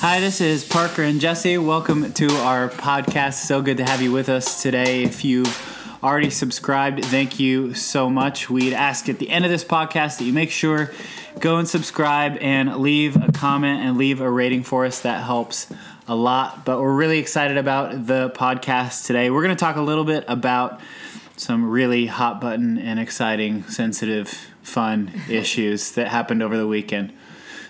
Hi, this is Parker and Jesse. Welcome to our podcast. So good to have you with us today. If you've already subscribed, thank you so much. We'd ask at the end of this podcast that you make sure go and subscribe and leave a comment and leave a rating for us. That helps a lot. But we're really excited about the podcast today. We're going to talk a little bit about some really hot button and exciting, sensitive, fun issues that happened over the weekend.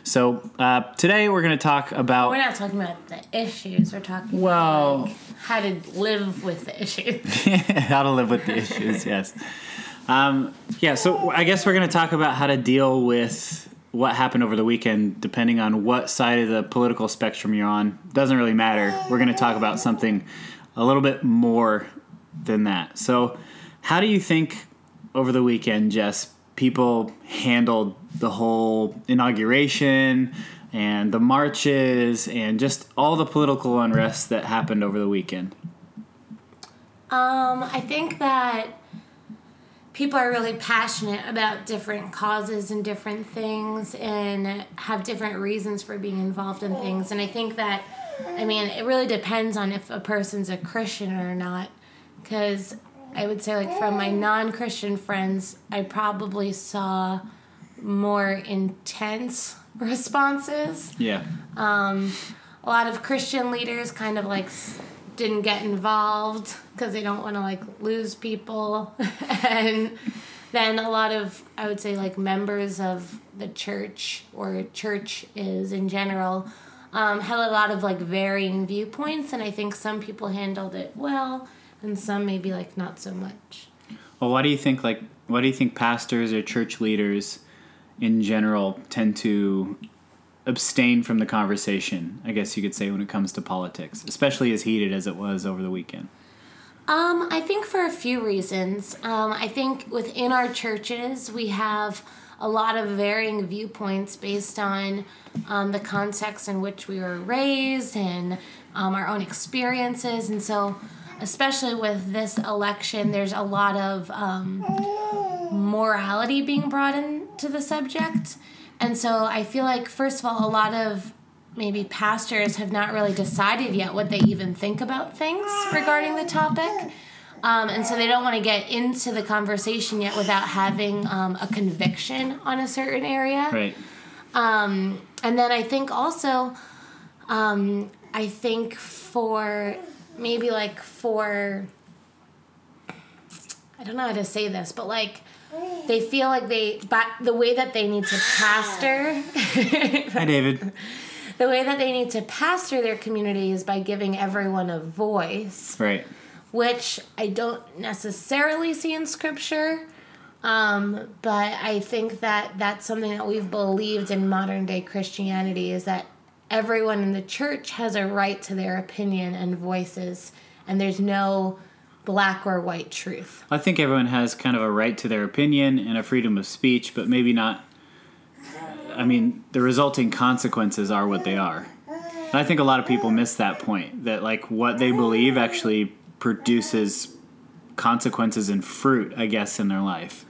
So uh, today we're going to talk about. We're not talking about the issues. We're talking Well- about like, how to live with the issues. how to live with the issues. Yes. Um, yeah. So I guess we're going to talk about how to deal with what happened over the weekend, depending on what side of the political spectrum you're on. Doesn't really matter. We're going to talk about something a little bit more than that. So, how do you think over the weekend, Jess, people handled the whole inauguration? And the marches and just all the political unrest that happened over the weekend. Um, I think that people are really passionate about different causes and different things and have different reasons for being involved in things. And I think that, I mean, it really depends on if a person's a Christian or not. Because I would say, like, from my non Christian friends, I probably saw more intense responses Yeah. a lot of Christian leaders kind of like didn't get involved because they don't want to like lose people. and then a lot of, I would say, like members of the church or church is in general um, had a lot of like varying viewpoints. And I think some people handled it well and some maybe like not so much. Well, why do you think like why do you think pastors or church leaders in general tend to abstain from the conversation? I guess you could say when it comes to politics, especially as heated as it was over the weekend. Um, I think for a few reasons. Um, I think within our churches, we have a lot of varying viewpoints based on um, the context in which we were raised and um, our own experiences. And so, especially with this election, there's a lot of um, morality being brought into the subject. And so, I feel like, first of all, a lot of maybe pastors have not really decided yet what they even think about things regarding the topic. Um, and so they don't want to get into the conversation yet without having um, a conviction on a certain area. Right. Um, and then I think also, um, I think for maybe like for, I don't know how to say this, but like they feel like they, but the way that they need to pastor. Hi, David. the way that they need to pastor their community is by giving everyone a voice, Right. which I don't necessarily see in scripture. Um, but I think that that's something that we've believed in modern day Christianity is that everyone in the church has a right to their opinion and voices, and there's no black or white truth. I think everyone has kind of a right to their opinion and a freedom of speech, but maybe not. I mean, the resulting consequences are what they are. And I think a lot of people miss that point that, like, what they believe actually produces consequences and fruit, I guess, in their life.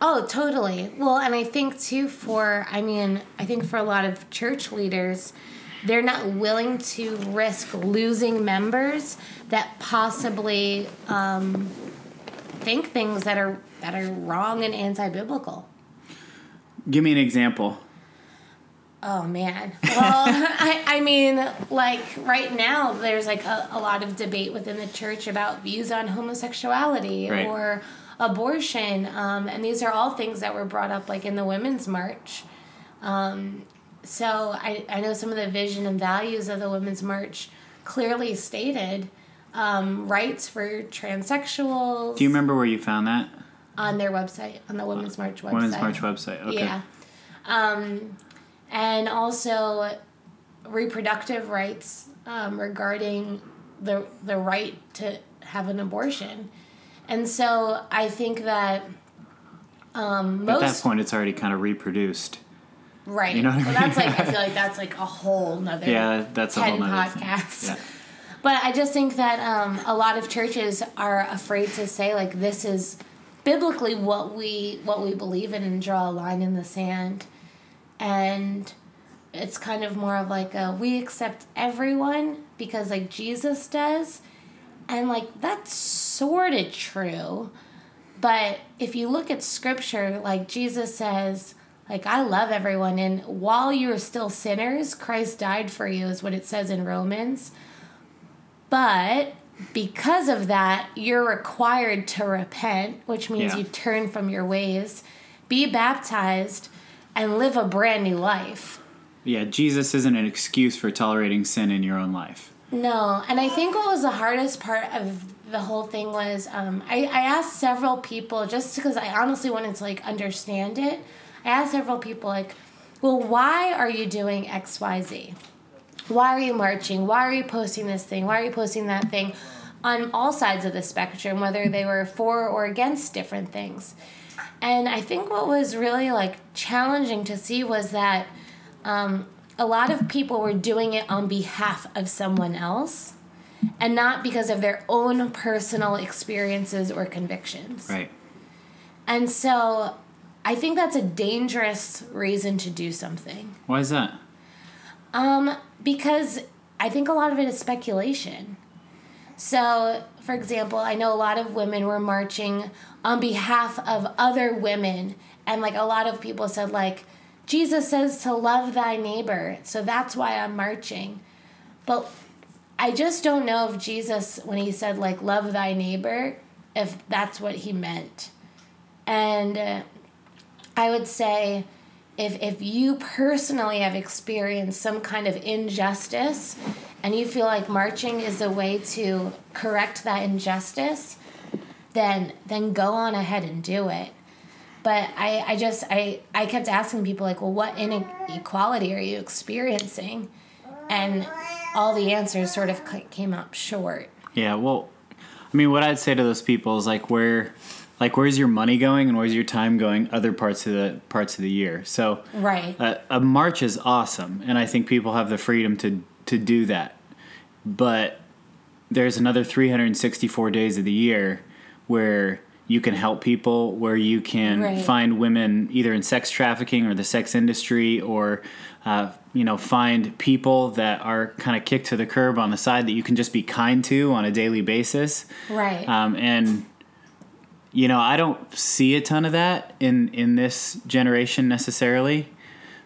Oh, totally. Well, and I think too for I mean, I think for a lot of church leaders, they're not willing to risk losing members that possibly um, think things that are that are wrong and anti-biblical. Give me an example. Oh man. Well, I, I mean, like right now, there's like a, a lot of debate within the church about views on homosexuality Right. or abortion, um, and these are all things that were brought up like in the Women's March. Um, so I, I know some of the vision and values of the Women's March clearly stated um, rights for transsexuals Do you remember where you found that? on their website, on the Women's March website. Women's March website. Okay. Yeah. Um, and also reproductive rights um, regarding the the right to have an abortion. And so I think that um, At that point, it's already kind of reproduced. Right. you know what I well, that's like I feel like that's like a whole nother Yeah, that's a whole nother thing. Yeah. But I just think that um, a lot of churches are afraid to say like this is biblically what we what we believe in and draw a line in the sand. And it's kind of more of like a we accept everyone because like Jesus does. And like that's sort of true. But if you look at scripture, like Jesus says, like I love everyone and while you're still sinners, Christ died for you is what it says in Romans. But because of that, you're required to repent, which means Yeah. you turn from your ways, be baptized, and live a brand new life. Yeah, Jesus isn't an excuse for tolerating sin in your own life. No, and I think what was the hardest part of the whole thing was um, I, I asked several people just because I honestly wanted to like understand it. I asked several people like, well, why are you doing X, Y, Z? Why are you marching? Why are you posting this thing? Why are you posting that thing? On all sides of the spectrum, whether they were for or against different things. And I think what was really like challenging to see was that um, a lot of people were doing it on behalf of someone else and not because of their own personal experiences or convictions. Right. And so I think that's a dangerous reason to do something. Why is that? Um, because I think a lot of it is speculation. So, for example, I know a lot of women were marching on behalf of other women, and like a lot of people said, like, Jesus says to love thy neighbor, so that's why I'm marching. But I just don't know if Jesus, when he said, like, love thy neighbor, if that's what he meant. And uh, I would say, if if you personally have experienced some kind of injustice and you feel like marching is a way to correct that injustice then then go on ahead and do it. But i i just i i kept asking people like well what inequality are you experiencing? And all the answers sort of came up short. Yeah, well, I mean, what I'd say to those people is like, where, like, where's your money going and where's your time going? Other parts of the parts of the year. So, right a, a march is awesome, and I think people have the freedom to to do that. But there's another 364 days of the year where you can help people, where you can Right. find women either in sex trafficking or the sex industry, or uh, you know, find people that are kind of kicked to the curb on the side that you can just be kind to on a daily basis. right Um, and you know, I don't see a ton of that in in this generation necessarily.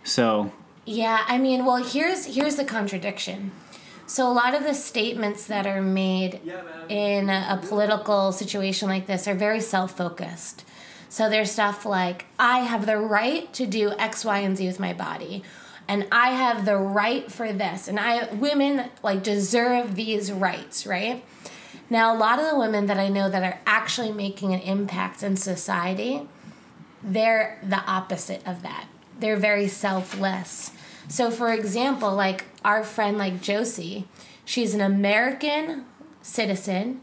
So Yeah, I mean, well, here's here's the contradiction. So a lot of the statements that are made in a, a political situation like this are very self-focused. So there's stuff like I have the right to do X, Y, and Z with my body. And I have the right for this. And I women like deserve these rights, right? Now a lot of the women that I know that are actually making an impact in society, they're the opposite of that. They're very selfless. So, for example, like our friend, like Josie, she's an American citizen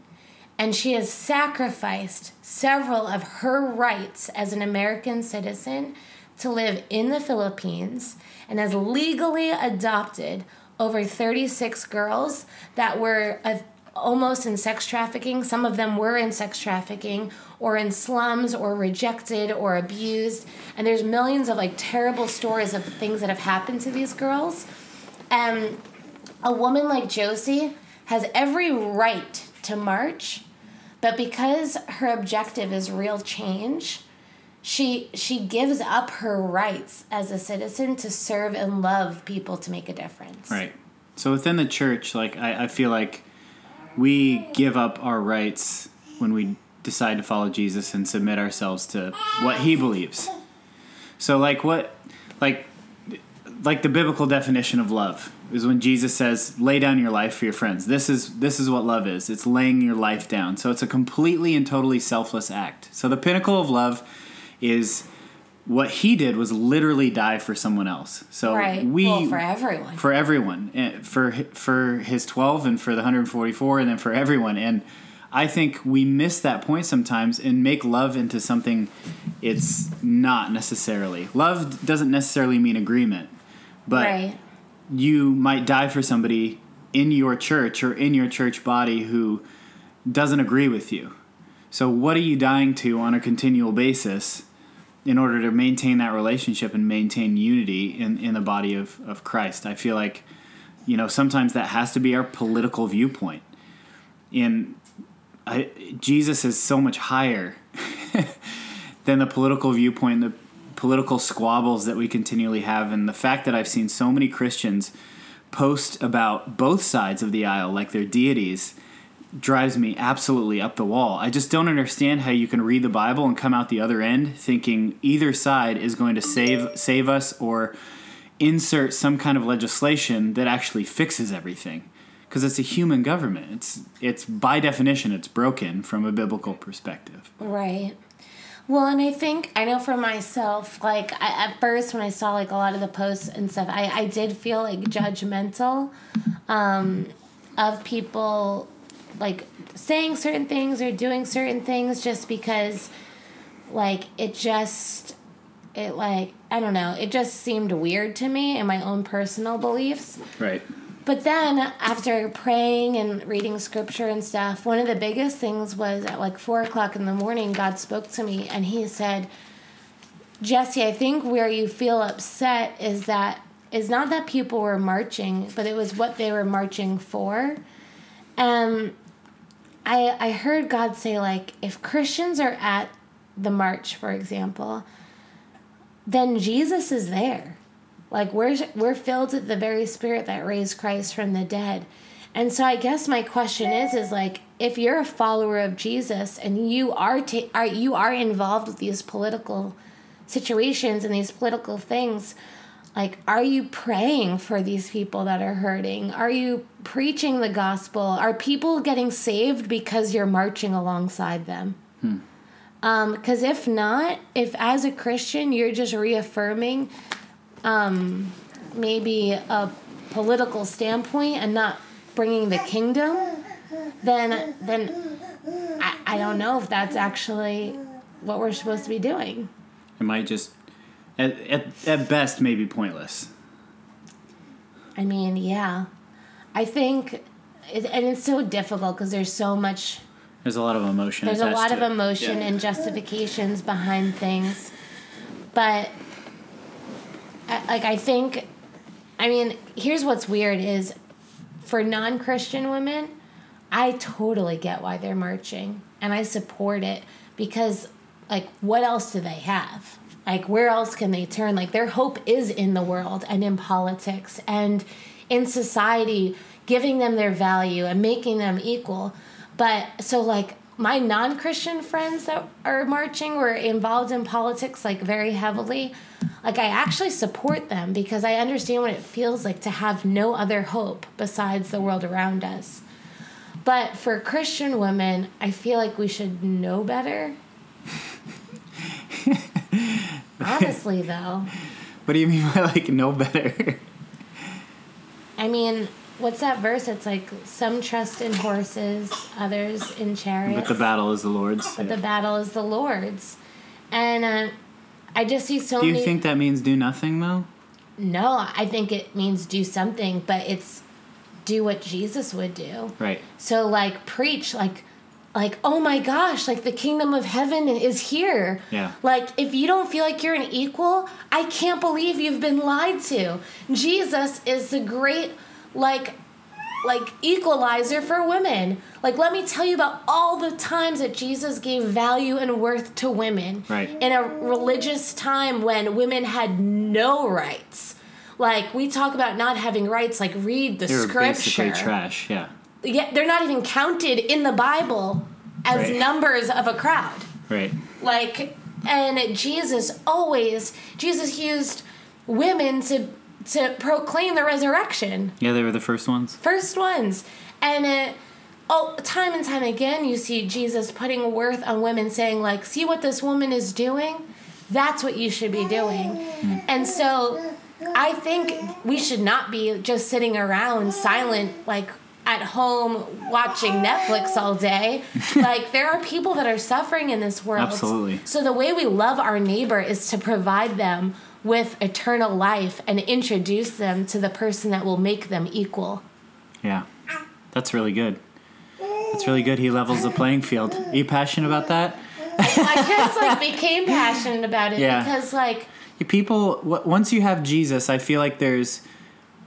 and she has sacrificed several of her rights as an American citizen to live in the Philippines and has legally adopted over 36 girls that were almost in sex trafficking. Some of them were in sex trafficking or in slums or rejected or abused. And there's millions of like terrible stories of things that have happened to these girls. And a woman like Josie has every right to march, but because her objective is real change, she she gives up her rights as a citizen to serve and love people to make a difference. Right. So within the church, like I, I feel like we give up our rights when we decide to follow Jesus and submit ourselves to what he believes. So like what like like the biblical definition of love is when Jesus says lay down your life for your friends. This is this is what love is. It's laying your life down. So it's a completely and totally selfless act. So the pinnacle of love is what he did was literally die for someone else. So Right. we well, for everyone. for everyone eh, for for his 12 and for the 144 and then for everyone and i think we miss that point sometimes and make love into something it's not necessarily love doesn't necessarily mean agreement but right. you might die for somebody in your church or in your church body who doesn't agree with you so what are you dying to on a continual basis in order to maintain that relationship and maintain unity in, in the body of, of Christ. I feel like, you know, sometimes that has to be our political viewpoint. In I, Jesus is so much higher than the political viewpoint, the political squabbles that we continually have, and the fact that I've seen so many Christians post about both sides of the aisle like they're deities drives me absolutely up the wall. I just don't understand how you can read the Bible and come out the other end thinking either side is going to save save us or insert some kind of legislation that actually fixes everything. Because it's a human government. It's it's by definition it's broken from a biblical perspective. Right. Well, and I think I know for myself, like I, at first when I saw like a lot of the posts and stuff, I, I did feel like judgmental um, of people like saying certain things or doing certain things just because like it just it like I don't know, it just seemed weird to me and my own personal beliefs. Right. But then after praying and reading scripture and stuff, one of the biggest things was at like four o'clock in the morning, God spoke to me and he said, Jesse, I think where you feel upset is that is not that people were marching, but it was what they were marching for. Um I I heard God say like if Christians are at the march, for example, then Jesus is there. Like we're we're filled with the very spirit that raised Christ from the dead. And so I guess my question is is like if you're a follower of Jesus and you are ta- are you are involved with these political situations and these political things, like are you praying for these people that are hurting? Are you preaching the gospel? Are people getting saved because you're marching alongside them? Hmm. Because um, if not, if as a Christian you're just reaffirming um, maybe a political standpoint and not bringing the kingdom, then then I, I don't know if that's actually what we're supposed to be doing. It might just, at, at, at best, maybe pointless. I mean, yeah. I think, it, and it's so difficult because there's so much. There's a lot of emotion. There's a lot of it. emotion Yeah. and justifications behind things, but I- like I think, I mean, here's what's weird is, for non-Christian women, I totally get why they're marching and I support it because, like, what else do they have? Like, where else can they turn? Like, their hope is in the world and in politics and in society, giving them their value and making them equal. But so, like, my non Christian friends that are marching were involved in politics, like, very heavily. Like, I actually support them because I understand what it feels like to have no other hope besides the world around us. But for Christian women, I feel like we should know better. Honestly, though. What do you mean by like know better? I mean, what's that verse? It's like some trust in horses, others in chariots. but the battle is the Lord's. But the battle is the Lord's. And uh, I just see so do you many. think that means do nothing though? no, I think it means do something, but it's do what Jesus would do. Right. So like preach like like oh my gosh, like the kingdom of heaven is here. Yeah. Like if you don't feel like you're an equal, I can't believe you've been lied to. Jesus is the great like like equalizer for women. Like let me tell you about all the times that Jesus gave value and worth to women. Right. In a religious time when women had no rights. Like we talk about not having rights, like read the They were scripture basically trash. Yeah. Yeah, they're not even counted in the Bible as Right. numbers of a crowd. Right. Like, and Jesus always, Jesus used women to to proclaim the resurrection. Yeah, they were the first ones. First ones, and uh, oh, time and time again, you see Jesus putting worth on women, saying like, "See what this woman is doing? That's what you should be doing." And so, I think we should not be just sitting around silent, like at home watching Netflix all day. like there are people that are suffering in this world. Absolutely. So the way we love our neighbor is to provide them with eternal life and introduce them to the person that will make them equal. Yeah. That's really good. That's really good. He levels the playing field. Are you passionate about that? I just like became passionate about it Yeah. because like people w- once you have jesus i feel like there's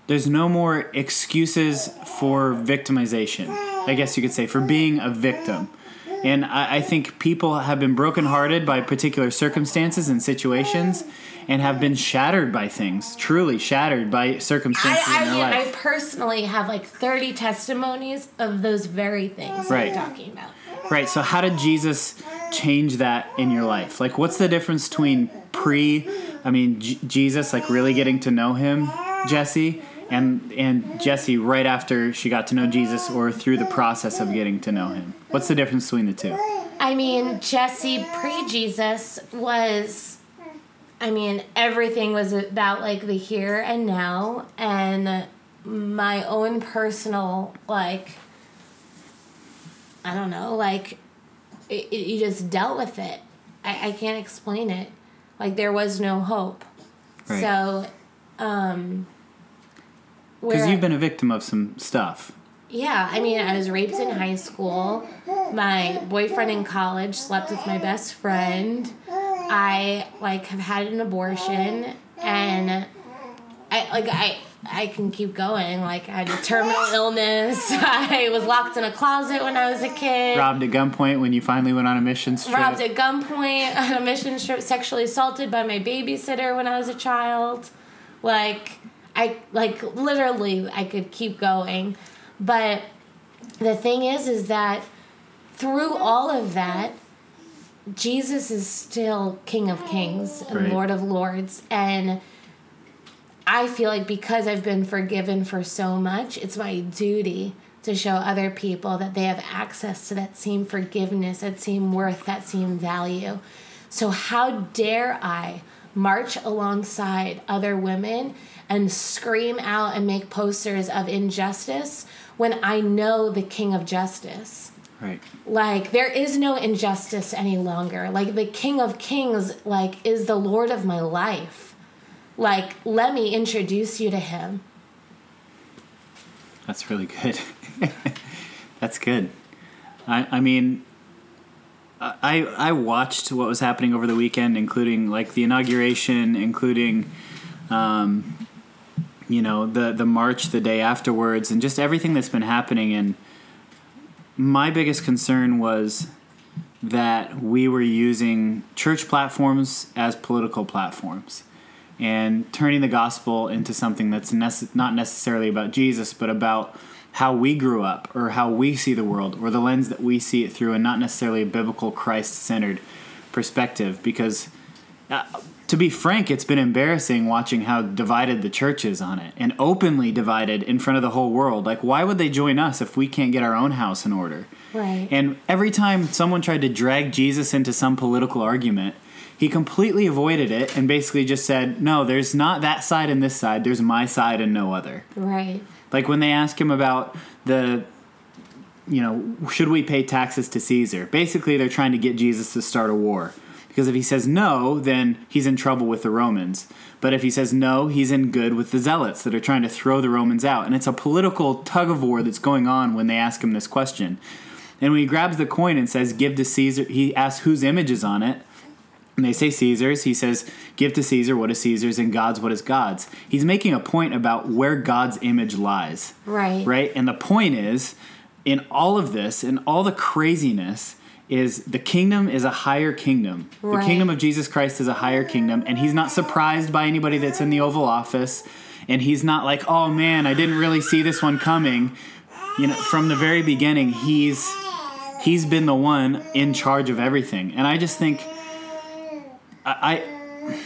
there's no more excuses for victimization i guess you could say for being a victim and i, I think people have been brokenhearted by particular circumstances and situations and have been shattered by things truly shattered by circumstances I, in I, their I life personally have like 30 testimonies of those very things Right. that I'm talking about. right so how did jesus change that in your life like what's the difference between pre i mean J- jesus like really getting to know him jesse and and jesse right after she got to know jesus or through the process of getting to know him what's the difference between the two I mean, Jesse pre Jesus was, I mean, everything was about like the here and now and my own personal, like, I don't know, like, it, it, you just dealt with it. I, I can't explain it. Like, there was no hope. Right. So, um, because you've been a victim of some stuff yeah, I mean, I was raped in high school. My boyfriend in college slept with my best friend. I like have had an abortion, and I like I I can keep going. Like I had a terminal illness. I was locked in a closet when I was a kid. robbed at gunpoint when you finally went on a mission trip Robbed at gunpoint on a mission trip. Sexually assaulted by my babysitter when I was a child. Like I like literally I could keep going. But the thing is is that through all of that Jesus is still King of Kings and Right. Lord of Lords and I feel like because I've been forgiven for so much, it's my duty to show other people that they have access to that same forgiveness, that same worth, that same value. So, how dare I march alongside other women and scream out and make posters of injustice when I know the King of Justice? right like there is no injustice any longer like the king of kings like is the lord of my life like let me introduce you to him That's really good. That's good. I I mean, I I watched what was happening over the weekend, including like the inauguration, including, um, you know, the the march the day afterwards, and just everything that's been happening. And my biggest concern was that we were using church platforms as political platforms and turning the gospel into something that's nece- not necessarily about Jesus, but about how we grew up or how we see the world or the lens that we see it through, and not necessarily a biblical Christ centered perspective. Because, uh, to be frank, it's been embarrassing watching how divided the church is on it and openly divided in front of the whole world. Like, why would they join us if we can't get our own house in order? right And every time someone tried to drag Jesus into some political argument, he completely avoided it and basically just said, No, there's not that side and this side, there's my side and no other. right Like when they ask him about the, you know, should we pay taxes to Caesar? Basically, they're trying to get Jesus to start a war. Because if he says no, then he's in trouble with the Romans. But if he says no, he's in good with the zealots that are trying to throw the Romans out. And it's a political tug of war that's going on when they ask him this question. And when he grabs the coin and says, Give to Caesar, he asks whose image is on it. And they say Caesar's. He says, Give to Caesar what is Caesar's and God's what is God's. He's making a point about where God's image lies. right Right? And the point is, in all of this, in all the craziness, is the kingdom is a higher kingdom. The kingdom of Jesus Christ is a higher kingdom, and he's not surprised by anybody that's in the Oval Office, and he's not like, oh man, I didn't really see this one coming. You know, from the very beginning, he's he's been the one in charge of everything. And I just think I I,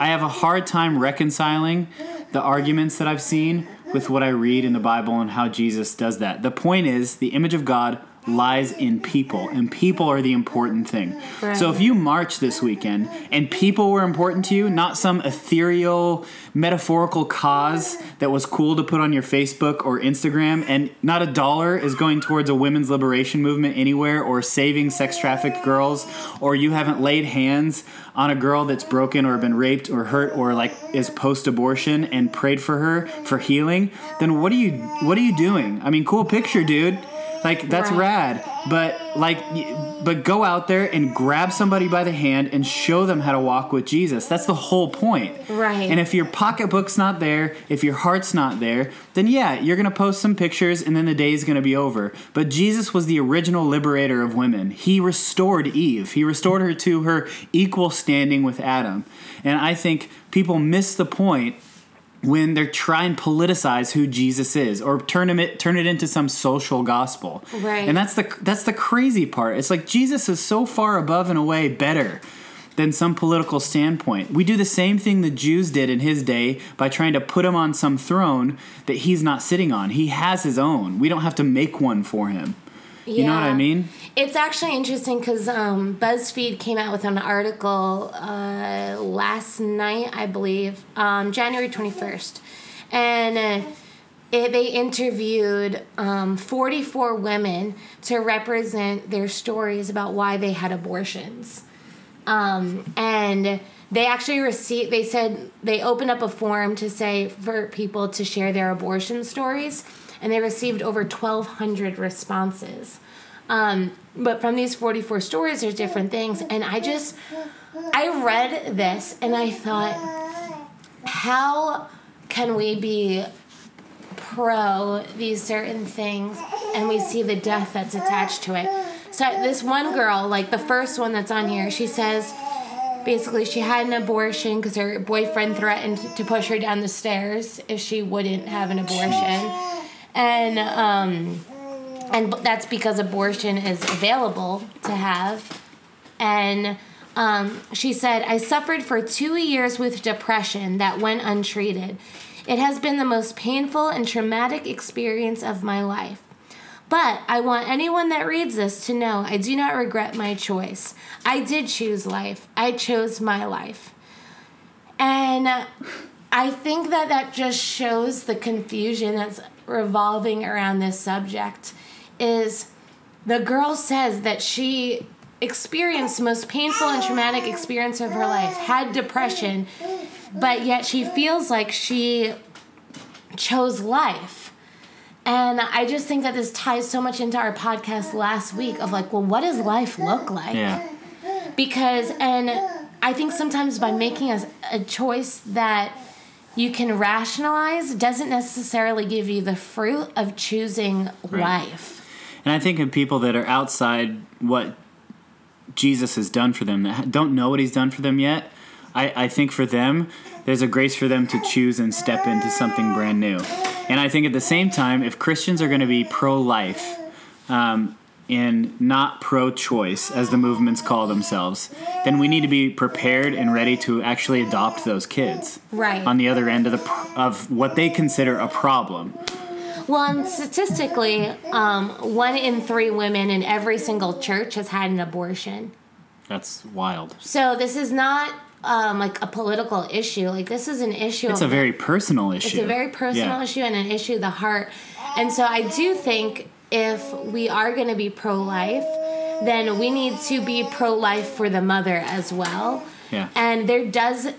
I have a hard time reconciling the arguments that I've seen with what I read in the Bible and how Jesus does that. The point is the image of God lies in people and people are the important thing. Right. So if you march this weekend and people were important to you, not some ethereal metaphorical cause that was cool to put on your Facebook or Instagram and not a dollar is going towards a women's liberation movement anywhere or saving sex trafficked girls or you haven't laid hands on a girl that's broken or been raped or hurt or like is post abortion and prayed for her for healing, then what are you what are you doing? I mean, cool picture, dude. Like that's Right. rad. But like but go out there and grab somebody by the hand and show them how to walk with Jesus. That's the whole point. Right. And if your pocketbook's not there, if your heart's not there, then yeah, you're going to post some pictures and then the day's going to be over. But Jesus was the original liberator of women. He restored Eve. He restored her to her equal standing with Adam. And I think people miss the point when they're trying to politicize who Jesus is or turn him it turn it into some social gospel. Right. And that's the that's the crazy part. It's like Jesus is so far above and away better than some political standpoint. We do the same thing the Jews did in his day by trying to put him on some throne that he's not sitting on. He has his own. We don't have to make one for him. You know what I mean? It's actually interesting because um, BuzzFeed came out with an article uh, last night, I believe, um, January 21st. And uh, it, they interviewed um, 44 women to represent their stories about why they had abortions. Um, and they actually received, they said they opened up a forum to say for people to share their abortion stories, and they received over 1,200 responses. Um, but from these 44 stories, there's different things. And I just, I read this and I thought, how can we be pro these certain things and we see the death that's attached to it. So this one girl, like the first one that's on here, she says basically she had an abortion because her boyfriend threatened to push her down the stairs if she wouldn't have an abortion. And um and that's because abortion is available to have. And um, she said, I suffered for two years with depression that went untreated. It has been the most painful and traumatic experience of my life. But I want anyone that reads this to know I do not regret my choice. I did choose life, I chose my life. And I think that that just shows the confusion that's revolving around this subject is the girl says that she experienced the most painful and traumatic experience of her life, had depression, but yet she feels like she chose life. And I just think that this ties so much into our podcast last week of like, well, what does life look like? Yeah. because and i think sometimes by making a, a choice that you can rationalize doesn't necessarily give you the fruit of choosing life. And I think of people that are outside what Jesus has done for them, that don't know what he's done for them yet, I, I think for them, there's a grace for them to choose and step into something brand new. And I think at the same time, if Christians are going to be pro life um, and not pro choice, as the movements call themselves, then we need to be prepared and ready to actually adopt those kids right on the other end of, the, pr- of what they consider a problem. well and statistically um, one in three women in every single church has had an abortion That's wild. so this is not um, like a political issue like this is an issue It's a very personal issue. It's a very personal Yeah. issue and an issue of the heart. And so I do think if we are going to be pro life, then we need to be pro life for the mother as well. Yeah. And there does. uh,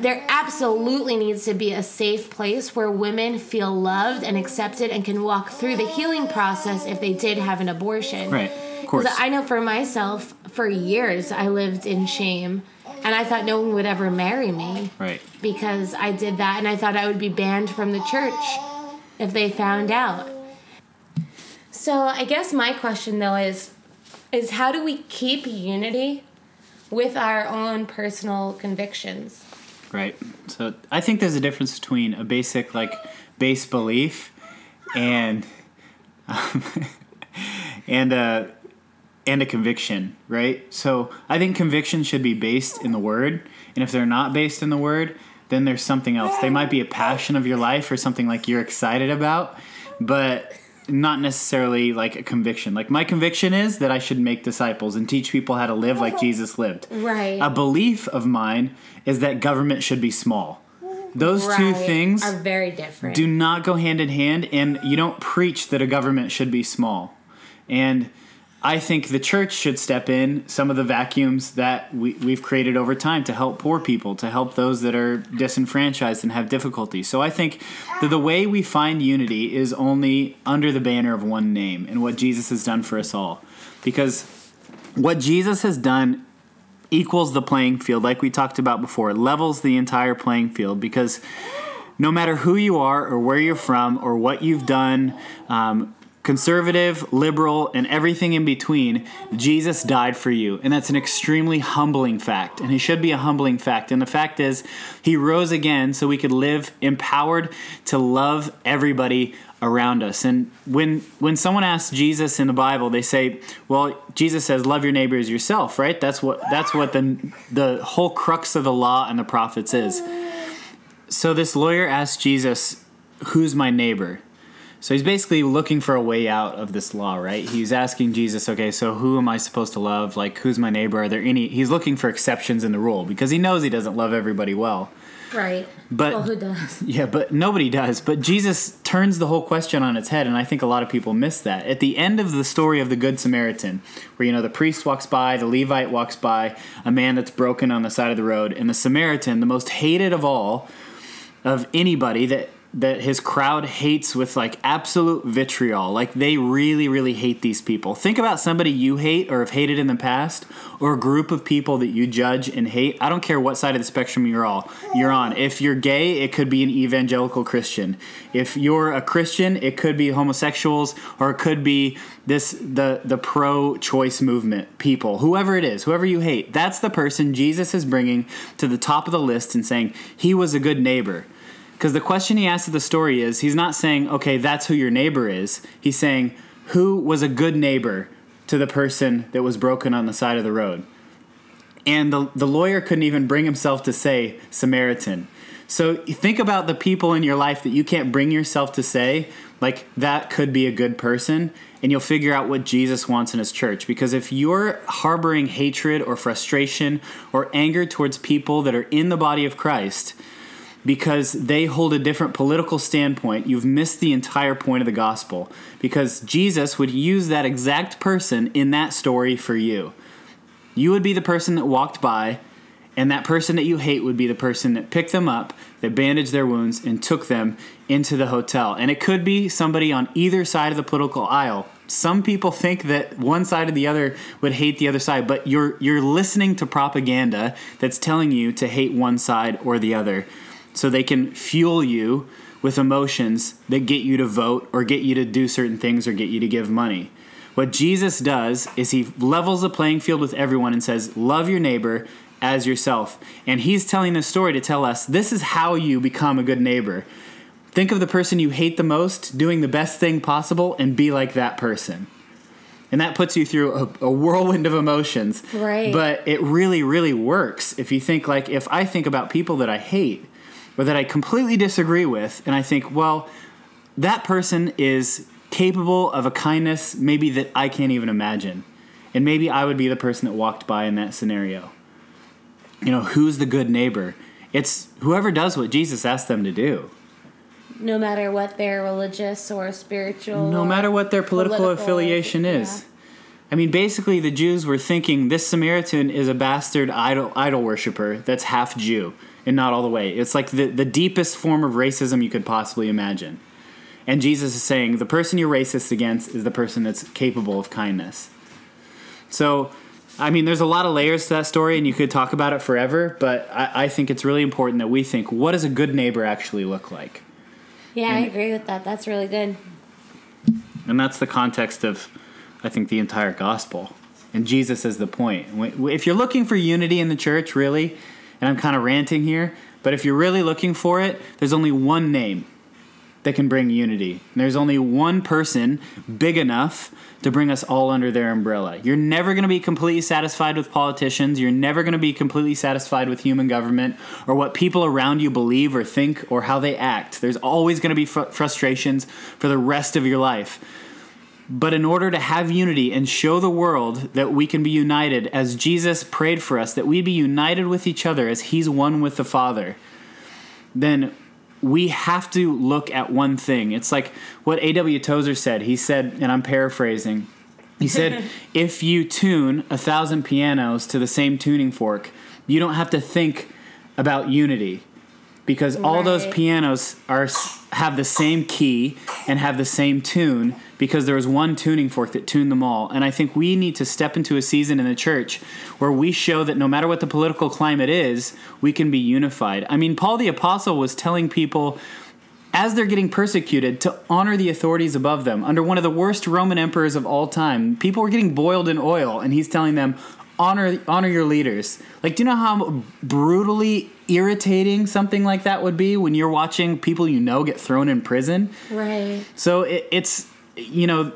There absolutely needs to be a safe place where women feel loved and accepted and can walk through the healing process if they did have an abortion. Right. Of course. Because I know for myself, for years, I lived in shame and I thought no one would ever marry me right. because I did that and I thought I would be banned from the church if they found out. So I guess my question though is is how do we keep unity with our own personal convictions? Right. So I think there's a difference between a basic like base belief and um, and a and a conviction, right? So I think conviction should be based in the word, and if they're not based in the word, then there's something else. They might be a passion of your life or something like you're excited about, but not necessarily like a conviction. Like my conviction is that I should make disciples and teach people how to live like Jesus lived. Right. A belief of mine is that government should be small. Those two things are very different. do not go hand in hand, and you don't preach that a government should be small. And I think the church should step in some of the vacuums that we, we've created over time to help poor people, to help those that are disenfranchised and have difficulty. So I think that the way we find unity is only under the banner of one name and what Jesus has done for us all. Because what Jesus has done equals the playing field, like we talked about before, it levels the entire playing field because no matter who you are or where you're from or what you've done, um, conservative, liberal, and everything in between, Jesus died for you. And that's an extremely humbling fact. And it should be a humbling fact. And the fact is, he rose again so we could live empowered to love everybody around us. And when when someone asks Jesus in the Bible, they say, "Well, Jesus says love your neighbor as yourself," right? That's what that's what the the whole crux of the law and the prophets is. So this lawyer asked Jesus, "Who's my neighbor?" So he's basically looking for a way out of this law, right? He's asking Jesus, okay, so who am I supposed to love? Like, who's my neighbor? Are there any? He's looking for exceptions in the rule because he knows he doesn't love everybody well. Right. But well, who does? Yeah, but nobody does. But Jesus turns the whole question on its head, and I think a lot of people miss that. At the end of the story of the Good Samaritan, where you know the priest walks by, the Levite walks by, a man that's broken on the side of the road, and the Samaritan, the most hated of all of anybody that that his crowd hates with like absolute vitriol. Like they really, really hate these people. Think about somebody you hate or have hated in the past, or a group of people that you judge and hate. I don't care what side of the spectrum you're all you're on. If you're gay, it could be an evangelical Christian. If you're a Christian, it could be homosexuals, or it could be this the the pro-choice movement people. Whoever it is, whoever you hate, that's the person Jesus is bringing to the top of the list and saying he was a good neighbor. Because the question he asks of the story is he's not saying, okay, that's who your neighbor is. He's saying, who was a good neighbor to the person that was broken on the side of the road? And the, the lawyer couldn't even bring himself to say Samaritan. So think about the people in your life that you can't bring yourself to say, like, that could be a good person, and you'll figure out what Jesus wants in his church. Because if you're harboring hatred or frustration or anger towards people that are in the body of Christ, because they hold a different political standpoint, you've missed the entire point of the gospel. Because Jesus would use that exact person in that story for you. You would be the person that walked by, and that person that you hate would be the person that picked them up, that bandaged their wounds, and took them into the hotel. And it could be somebody on either side of the political aisle. Some people think that one side or the other would hate the other side, but you're you're listening to propaganda that's telling you to hate one side or the other so they can fuel you with emotions that get you to vote or get you to do certain things or get you to give money. What Jesus does is he levels the playing field with everyone and says, Love your neighbor as yourself. And he's telling this story to tell us this is how you become a good neighbor. Think of the person you hate the most doing the best thing possible and be like that person. And that puts you through a, a whirlwind of emotions. Right. But it really, really works if you think like, if I think about people that I hate, or that I completely disagree with, and I think, well, that person is capable of a kindness maybe that I can't even imagine. And maybe I would be the person that walked by in that scenario. You know, who's the good neighbor? It's whoever does what Jesus asked them to do. No matter what their religious or spiritual. No matter what their political, political affiliation is. I mean, basically, the Jews were thinking this Samaritan is a bastard idol idol worshiper that's half Jew and not all the way. It's like the, the deepest form of racism you could possibly imagine. And Jesus is saying the person you're racist against is the person that's capable of kindness. So, I mean, there's a lot of layers to that story, and you could talk about it forever, but I, I think it's really important that we think what does a good neighbor actually look like? Yeah, I agree with that. That's really good. And that's the context of, I think, the entire gospel. And Jesus is the point. If you're looking for unity in the church, really, and I'm kind of ranting here, but if you're really looking for it, there's only one name that can bring unity. And there's only one person big enough to bring us all under their umbrella. You're never going to be completely satisfied with politicians. You're never going to be completely satisfied with human government or what people around you believe or think or how they act. There's always going to be fr- frustrations for the rest of your life. But in order to have unity and show the world that we can be united, as Jesus prayed for us, that we be united with each other as He's one with the Father, then we have to look at one thing. It's like what A.W. Tozer said. He said, and I'm paraphrasing, He said, if you tune a thousand pianos to the same tuning fork, you don't have to think about unity because all those pianos are have the same key and have the same tune because there was one tuning fork that tuned them all. And I think we need to step into a season in the church where we show that no matter what the political climate is, we can be unified. I mean, Paul the apostle was telling people as they're getting persecuted to honor the authorities above them under one of the worst roman emperors of all time people were getting boiled in oil and he's telling them honor honor your leaders like do you know how brutally irritating something like that would be when you're watching people you know get thrown in prison. Right. so it, it's you know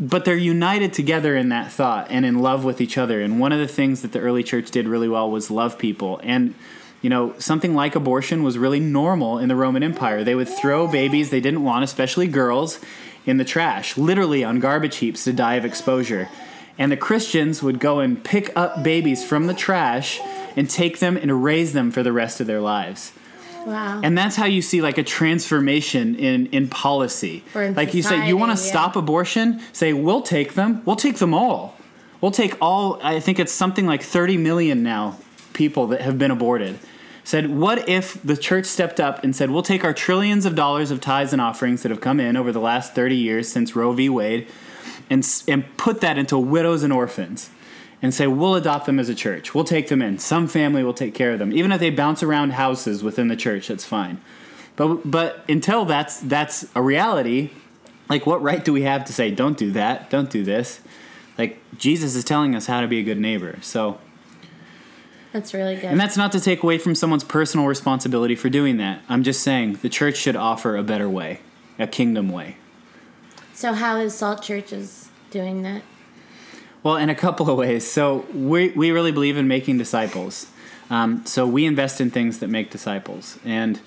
but they're united together in that thought and in love with each other. And one of the things that the early church did really well was love people. And you know something like abortion was really normal in the roman empire. They would throw babies they didn't want especially girls in the trash literally on garbage heaps to die of exposure. And the christians would go and pick up babies from the trash and take them and raise them for the rest of their lives Wow. and that's how you see like a transformation in in policy. In like you say, you want to yeah. stop abortion? Say we'll take them. We'll take them all. We'll take all. I think it's something like thirty million now people that have been aborted. Said, what if the church stepped up and said, we'll take our trillions of dollars of tithes and offerings that have come in over the last 30 years since Roe v. Wade and, and put that into widows and orphans and say we'll adopt them as a church. We'll take them in. Some family will take care of them. Even if they bounce around houses within the church that's fine. But but until that's that's a reality like what right do we have to say don't do that. Don't do this? Like jesus is telling us how to be a good neighbor. So That's really good. and that's not to take away from someone's personal responsibility for doing that. I'm just saying the church should offer a better way a kingdom way. So how is Salt Churches doing that? Well, in a couple of ways. So we we really believe in making disciples. Um, so we invest in things that make disciples. And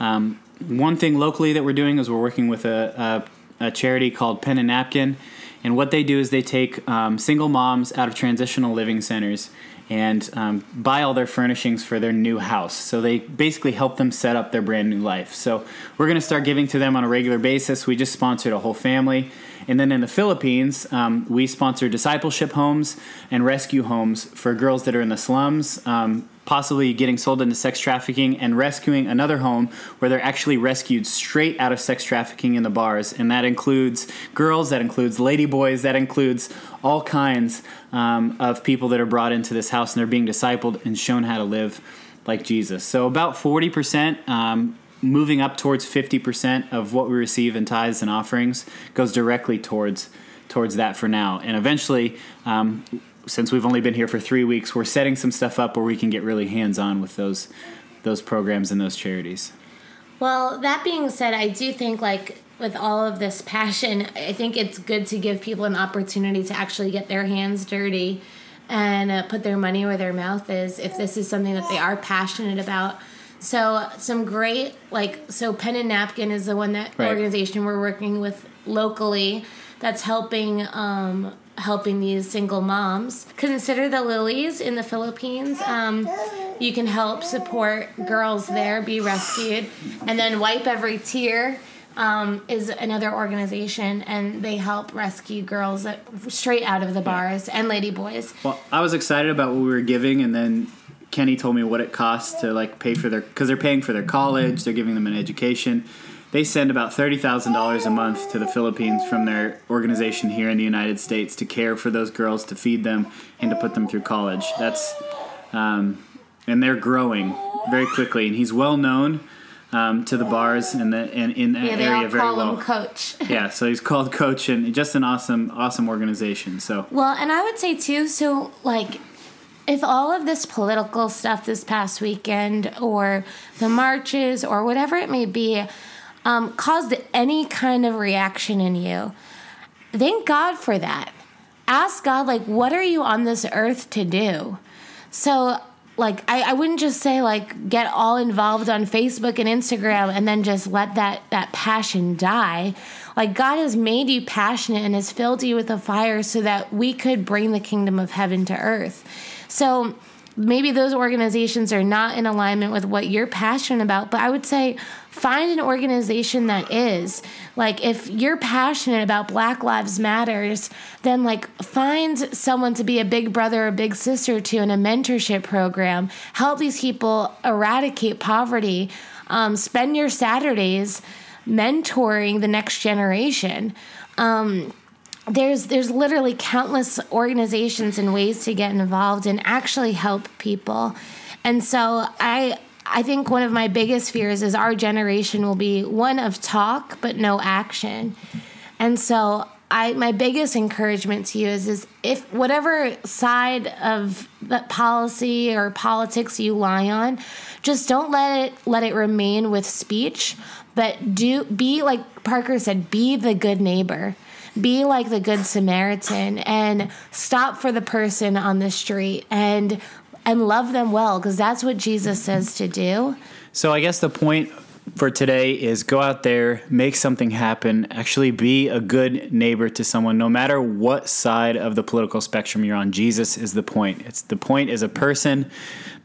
um, one thing locally that we're doing is we're working with a, a, a charity called Pen and Napkin. And what they do is they take um, single moms out of transitional living centers and um, buy all their furnishings for their new house. So they basically help them set up their brand new life. So we're going to start giving to them on a regular basis. We just sponsored a whole family. And then in the Philippines, um, we sponsor discipleship homes and rescue homes for girls that are in the slums, um, possibly getting sold into sex trafficking, and rescuing another home where they're actually rescued straight out of sex trafficking in the bars. And that includes girls, that includes lady boys, that includes all kinds um, of people that are brought into this house and they're being discipled and shown how to live like Jesus. So about 40%. Um, moving up towards 50% of what we receive in tithes and offerings goes directly towards towards that for now and eventually um, since we've only been here for three weeks we're setting some stuff up where we can get really hands-on with those those programs and those charities Well, that being said, I do think like with all of this passion, I think it's good to give people an opportunity to actually get their hands dirty and uh, put their money where their mouth is if this is something that they are passionate about. So some great like so Pen and Napkin is the one that Right. organization we're working with locally that's helping um, helping these single moms. Consider the Lilies in the Philippines. Um, you can help support girls there be rescued, and then Wipe Every Tear. Um, is another organization and they help rescue girls that, straight out of the bars and lady boys. well i was excited about what we were giving and then kenny told me what it costs to like pay for their because they're paying for their college they're giving them an education. They send about $30000 a month to the philippines from their organization here in the united states to care for those girls to feed them and to put them through college. That's um, and they're growing very quickly and he's well known um, to the bars and the and in that Yeah, they area all very call well him Coach. yeah so he's called coach and just an awesome awesome organization so Well, and I would say too, so like if all of this political stuff this past weekend or the marches or whatever it may be um, caused any kind of reaction in you, thank God for that. Ask God, like, what are you on this earth to do? So, like, I, I wouldn't just say, like, get all involved on Facebook and Instagram and then just let that, that passion die. Like, God has made you passionate and has filled you with a fire so that we could bring the kingdom of heaven to earth. So, maybe those organizations are not in alignment with what you're passionate about, but I would say find an organization that is. Like if you're passionate about black lives matters then like find someone to be a big brother or big sister to in a mentorship program. Help these people eradicate poverty. Um, spend your saturdays mentoring the next generation. Um, there's there's literally countless organizations and ways to get involved and actually help people. And so i I think one of my biggest fears is our generation will be one of talk but no action. And so I my biggest encouragement to you is is if whatever side of that policy or politics you lie on, just don't let it let it remain with speech, but do be like Parker said, be the good neighbor. Be like the good Samaritan and stop for the person on the street and and love them well because that's what Jesus mm-hmm. says to do. So I guess the point for today is go out there, make something happen, actually be a good neighbor to someone no matter what side of the political spectrum you're on. Jesus is the point. It's the point is a person,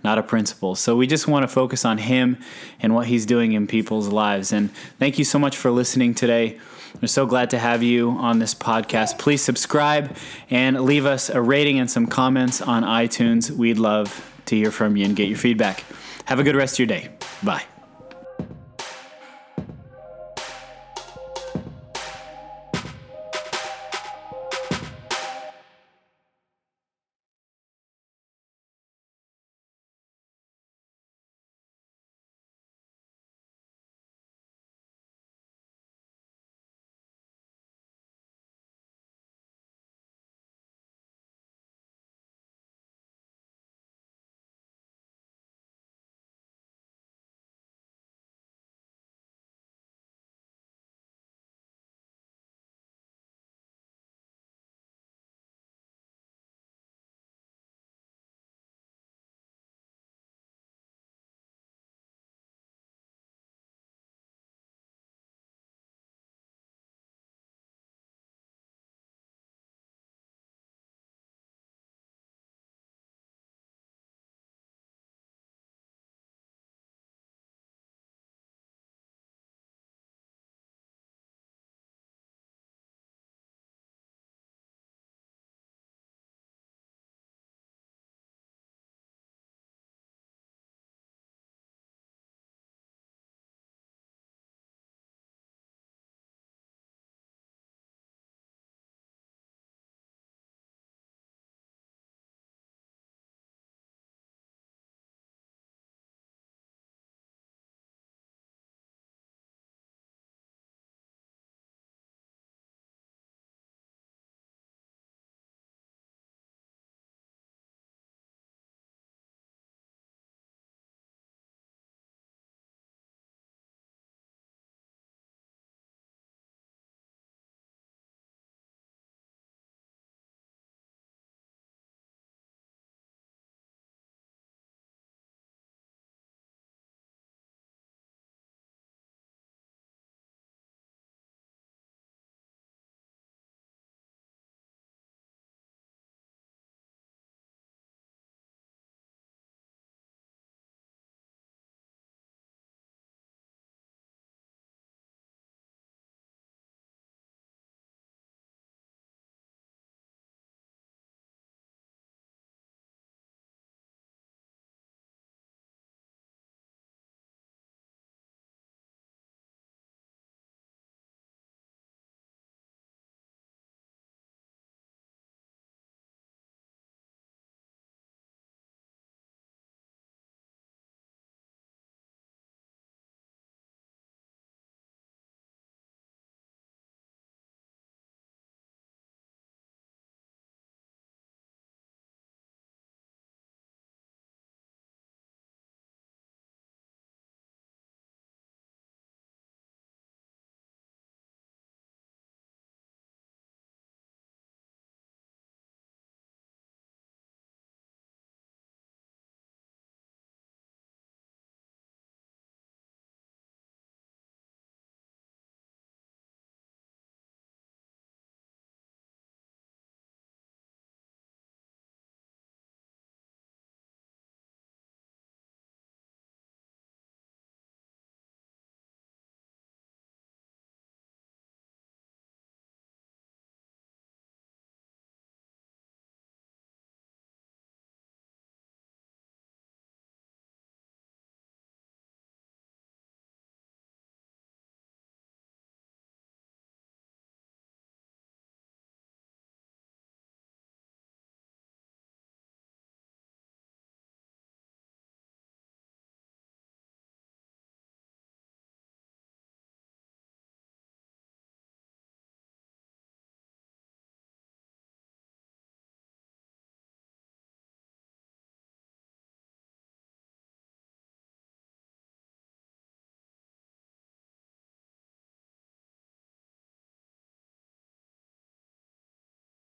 not a principle. So we just want to focus on him and what he's doing in people's lives. And thank you so much for listening today. We're so glad to have you on this podcast. Please subscribe and leave us a rating and some comments on iTunes. We'd love to hear from you and get your feedback. Have a good rest of your day. Bye.